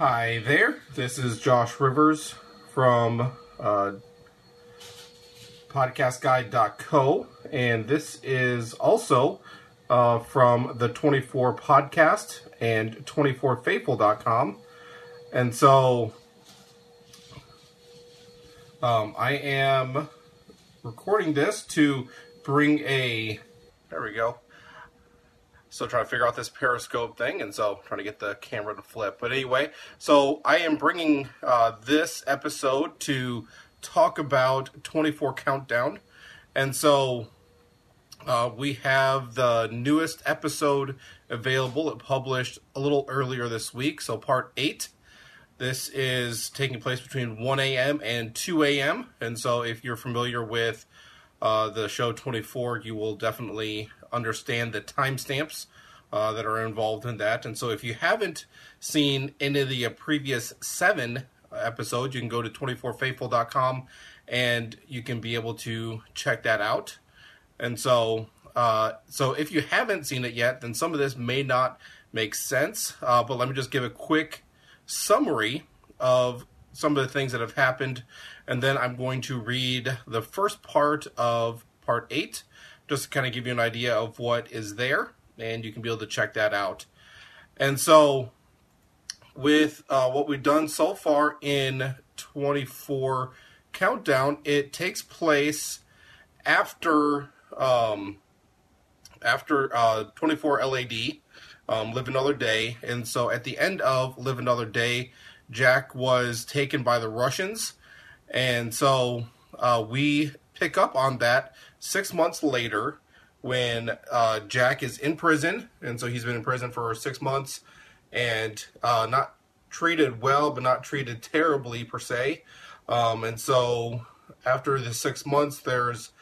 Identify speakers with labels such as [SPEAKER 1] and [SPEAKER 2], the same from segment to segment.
[SPEAKER 1] Hi there. This is Josh Rivers from uh, podcastguide.co, and this is also uh, from the 24 podcast and 24faithful.com. And so um, I am recording this to bring a. There we go. Still trying to figure out this periscope thing, and so trying to get the camera to flip. But anyway, so I am bringing uh, this episode to talk about 24 Countdown. And so uh, we have the newest episode available. It published a little earlier this week, so part 8. This is taking place between 1 a.m. and 2 a.m. And so if you're familiar with uh, the show 24, you will definitely understand the timestamps uh, that are involved in that. And so if you haven't seen any of the uh, previous seven episodes, you can go to 24faithful.com and you can be able to check that out. And so, uh, so if you haven't seen it yet, then some of this may not make sense. Uh, but let me just give a quick summary of some of the things that have happened, and then I'm going to read the first part of part eight, just to kind of give you an idea of what is there, and you can be able to check that out. And so, with uh, what we've done so far in 24 Countdown, it takes place after um, after uh, 24 LAD, um, Live Another Day, and so at the end of Live Another Day, Jack was taken by the Russians, and so uh, we pick up on that six months later when uh, Jack is in prison, and so he's been in prison for six months and uh, not treated well, but not treated terribly per se. Um, and so after the six months, there's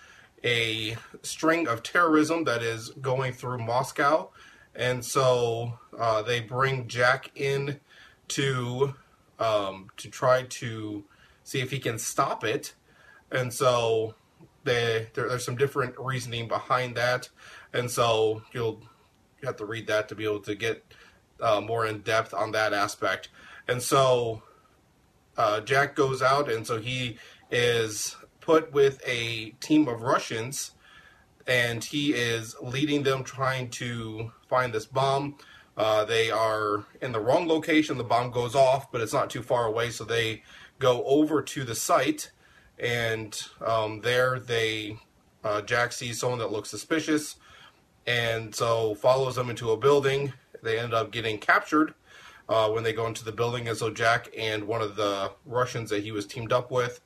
[SPEAKER 1] a string of terrorism that is going through Moscow, and so uh, they bring Jack in to um, to try to see if he can stop it, and so they, there, there's some different reasoning behind that, and so you'll you have to read that to be able to get uh, more in depth on that aspect, and so uh, Jack goes out, and so he is put with a team of Russians, and he is leading them trying to find this bomb. Uh, they are in the wrong location. The bomb goes off, but it's not too far away, so they go over to the site, and um, there they uh, Jack sees someone that looks suspicious, and so follows them into a building. They end up getting captured uh, when they go into the building, and so Jack and one of the Russians that he was teamed up with,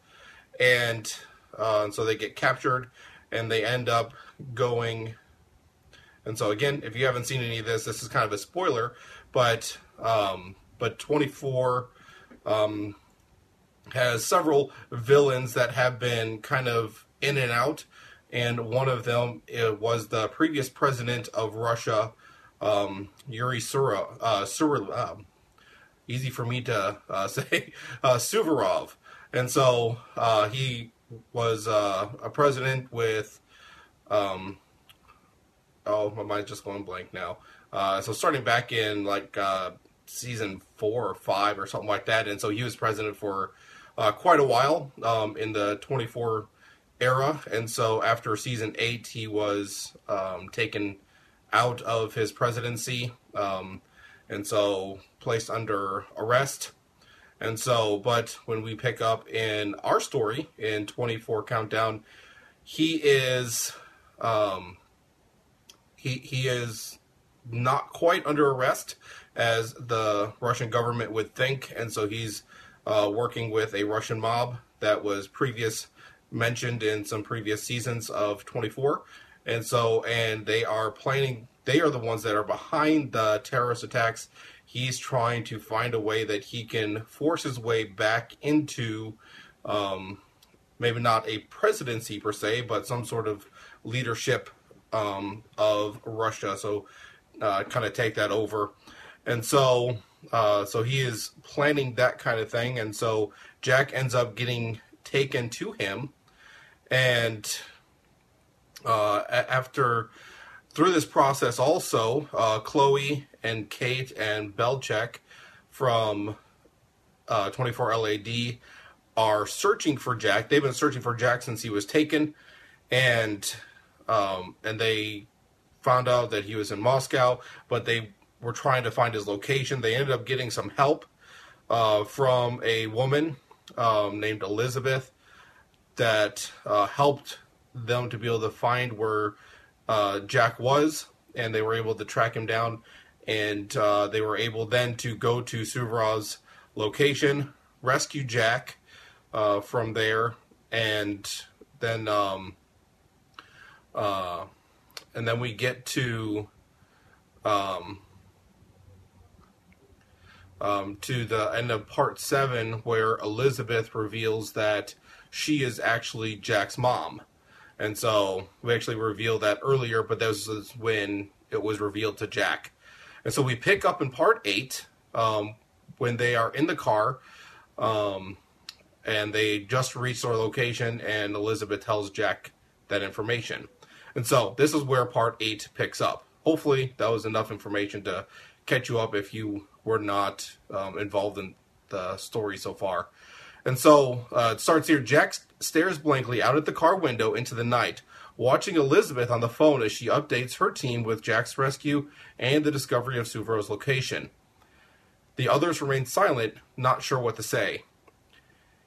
[SPEAKER 1] and uh, and so they get captured and they end up going. And so again, if you haven't seen any of this, this is kind of a spoiler, but um, but 24 um, has several villains that have been kind of in and out, and one of them uh, was the previous president of Russia, um, Yuri Sura, uh, Sura, um, easy for me to uh, say, uh, Suvarov, and so uh, he was uh, a president with, um, oh, my mind's just going blank now. Uh, so starting back in like uh, season four or five or something like that, and so he was president for uh, quite a while um, in the 24 era, and so after season eight, he was um, taken out of his presidency, um, and so placed under arrest. And so, but when we pick up in our story in 24 Countdown, he is, um, he he is not quite under arrest as the Russian government would think, and so he's uh, working with a Russian mob that was previous mentioned in some previous seasons of 24, and so and they are planning. They are the ones that are behind the terrorist attacks he's trying to find a way that he can force his way back into um, maybe not a presidency per se, but some sort of leadership um, of Russia. So uh, kind of take that over. And so uh, so he is planning that kind of thing. And so Jack ends up getting taken to him. And uh, after through this process also, uh, Chloe and Kate and Belchek from uh, 24 LAD are searching for Jack. They've been searching for Jack since he was taken, and um, and they found out that he was in Moscow, but they were trying to find his location. They ended up getting some help uh, from a woman um, named Elizabeth that uh, helped them to be able to find where uh, Jack was, and they were able to track him down. And uh, they were able then to go to Suvarov's location, rescue Jack uh, from there, and then um, uh, and then we get to um, um, to the end of part seven, where Elizabeth reveals that she is actually Jack's mom. And so we actually revealed that earlier, but this is when it was revealed to Jack. And so we pick up in part eight um, when they are in the car um, and they just reach their location, and Elizabeth tells Jack that information. And so this is where part eight picks up. Hopefully, that was enough information to catch you up if you were not um, involved in the story so far. And so uh, it starts here. Jack stares blankly out at the car window into the night, watching Elizabeth on the phone as she updates her team with Jack's rescue and the discovery of Suvarov's location. The others remain silent, not sure what to say.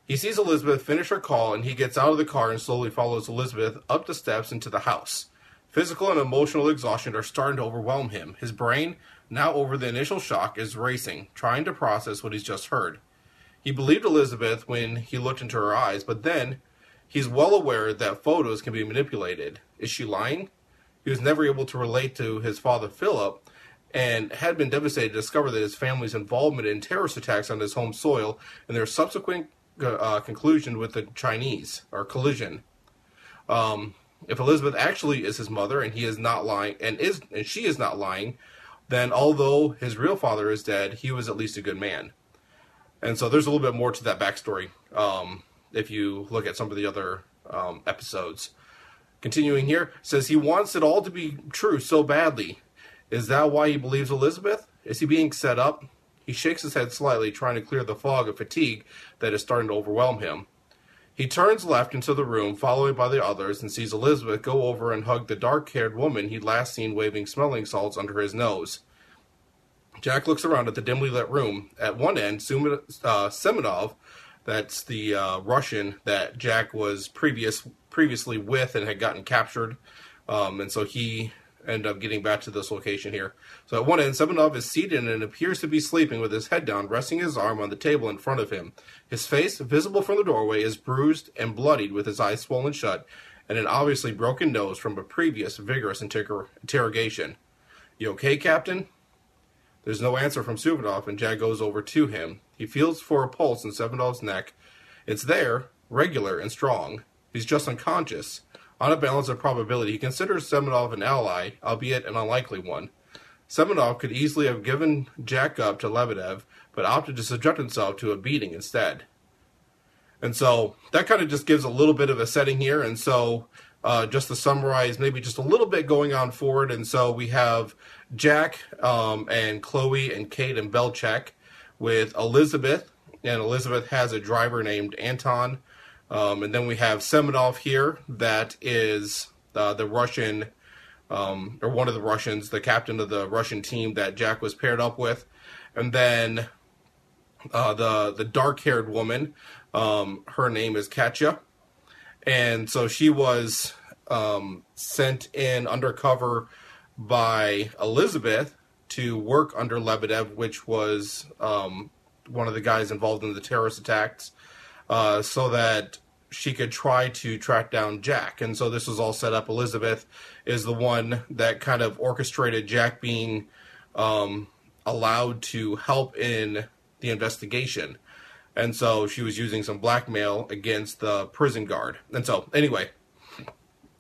[SPEAKER 1] He sees Elizabeth finish her call and he gets out of the car and slowly follows Elizabeth up the steps into the house. Physical and emotional exhaustion are starting to overwhelm him. His brain, now over the initial shock, is racing, trying to process what he's just heard. He believed Elizabeth when he looked into her eyes, but then he's well aware that photos can be manipulated. Is she lying? He was never able to relate to his father Philip and had been devastated to discover that his family's involvement in terrorist attacks on his home soil and their subsequent uh, conclusion with the Chinese or collision. Um, if Elizabeth actually is his mother and he is not lying and is and she is not lying, then although his real father is dead, he was at least a good man. And so there's a little bit more to that backstory um, if you look at some of the other um, episodes. Continuing here, says he wants it all to be true so badly. Is that why he believes Elizabeth? Is he being set up? He shakes his head slightly, trying to clear the fog of fatigue that is starting to overwhelm him. He turns left into the room, followed by the others, and sees Elizabeth go over and hug the dark haired woman he'd last seen waving smelling salts under his nose. Jack looks around at the dimly lit room. At one end, uh, Semenov, that's the uh, Russian that Jack was previous previously with and had gotten captured, um, and so he end up getting back to this location here. So at one end, Semenov is seated and appears to be sleeping with his head down, resting his arm on the table in front of him. His face, visible from the doorway, is bruised and bloodied with his eyes swollen shut and an obviously broken nose from a previous vigorous inter- interrogation. You okay, Captain? There's no answer from Semenov, and Jack goes over to him. He feels for a pulse in Semenov's neck. It's there, regular and strong. He's just unconscious. On a balance of probability, he considers Semenov an ally, albeit an unlikely one. Semenov could easily have given Jack up to Lebedev, but opted to subject himself to a beating instead. And so that kind of just gives a little bit of a setting here. And so, uh, just to summarize, maybe just a little bit going on forward. And so we have Jack um, and Chloe and Kate and Belchek with Elizabeth, and Elizabeth has a driver named Anton. Um, and then we have Semenov here, that is uh, the Russian, um, or one of the Russians, the captain of the Russian team that Jack was paired up with. And then uh, the the dark haired woman, um, her name is Katya, and so she was um, sent in undercover by Elizabeth to work under Lebedev, which was um, one of the guys involved in the terrorist attacks uh, so that she could try to track down Jack. And so this was all set up. Elizabeth is the one that kind of orchestrated Jack being um, allowed to help in the investigation. And so she was using some blackmail against the prison guard. And so, anyway,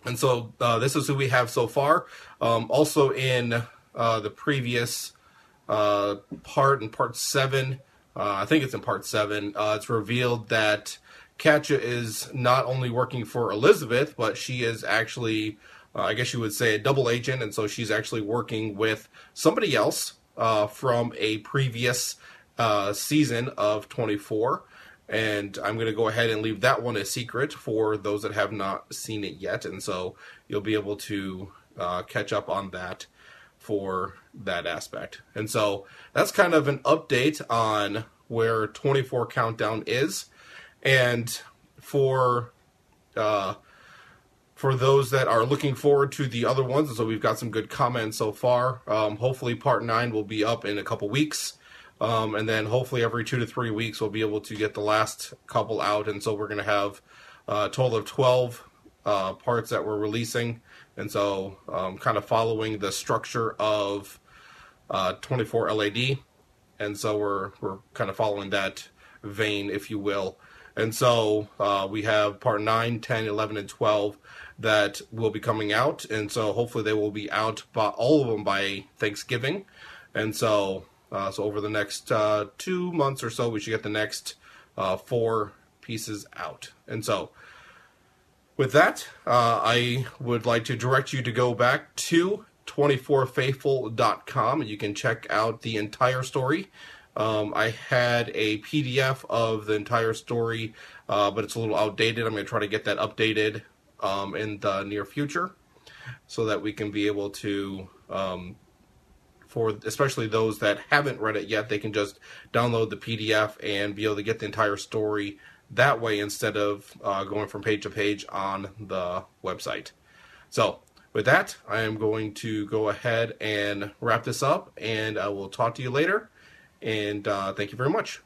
[SPEAKER 1] and so uh, this is who we have so far. Um, also, in uh, the previous uh, part, in part seven, uh, I think it's in part seven, uh, it's revealed that Katya is not only working for Elizabeth, but she is actually, uh, I guess you would say, a double agent, and so she's actually working with somebody else uh, from a previous uh, season of 24. And I'm going to go ahead and leave that one a secret for those that have not seen it yet. And so you'll be able to uh, catch up on that for that aspect. And so that's kind of an update on where 24 Countdown is. And for uh, for those that are looking forward to the other ones, and so we've got some good comments so far. Um, hopefully, part nine will be up in a couple weeks. Um, and then hopefully every two to three weeks we'll be able to get the last couple out. And so we're going to have a total of 12 uh, parts that we're releasing. And so um, kind of following the structure of uh, 24 LAD. And so we're, we're kind of following that vein, if you will. And so uh, we have part 9, 10, 11, and 12 that will be coming out. And so hopefully they will be out by all of them by Thanksgiving. And so uh, so over the next uh, two months or so, we should get the next uh, four pieces out. And so with that, uh, I would like to direct you to go back to 24faithful.com and you can check out the entire story. Um, I had a PDF of the entire story, uh, but it's a little outdated. I'm going to try to get that updated um, in the near future so that we can be able to um, for especially those that haven't read it yet, they can just download the PDF and be able to get the entire story that way instead of uh, going from page to page on the website. So, with that, I am going to go ahead and wrap this up, and I will talk to you later. And uh, thank you very much.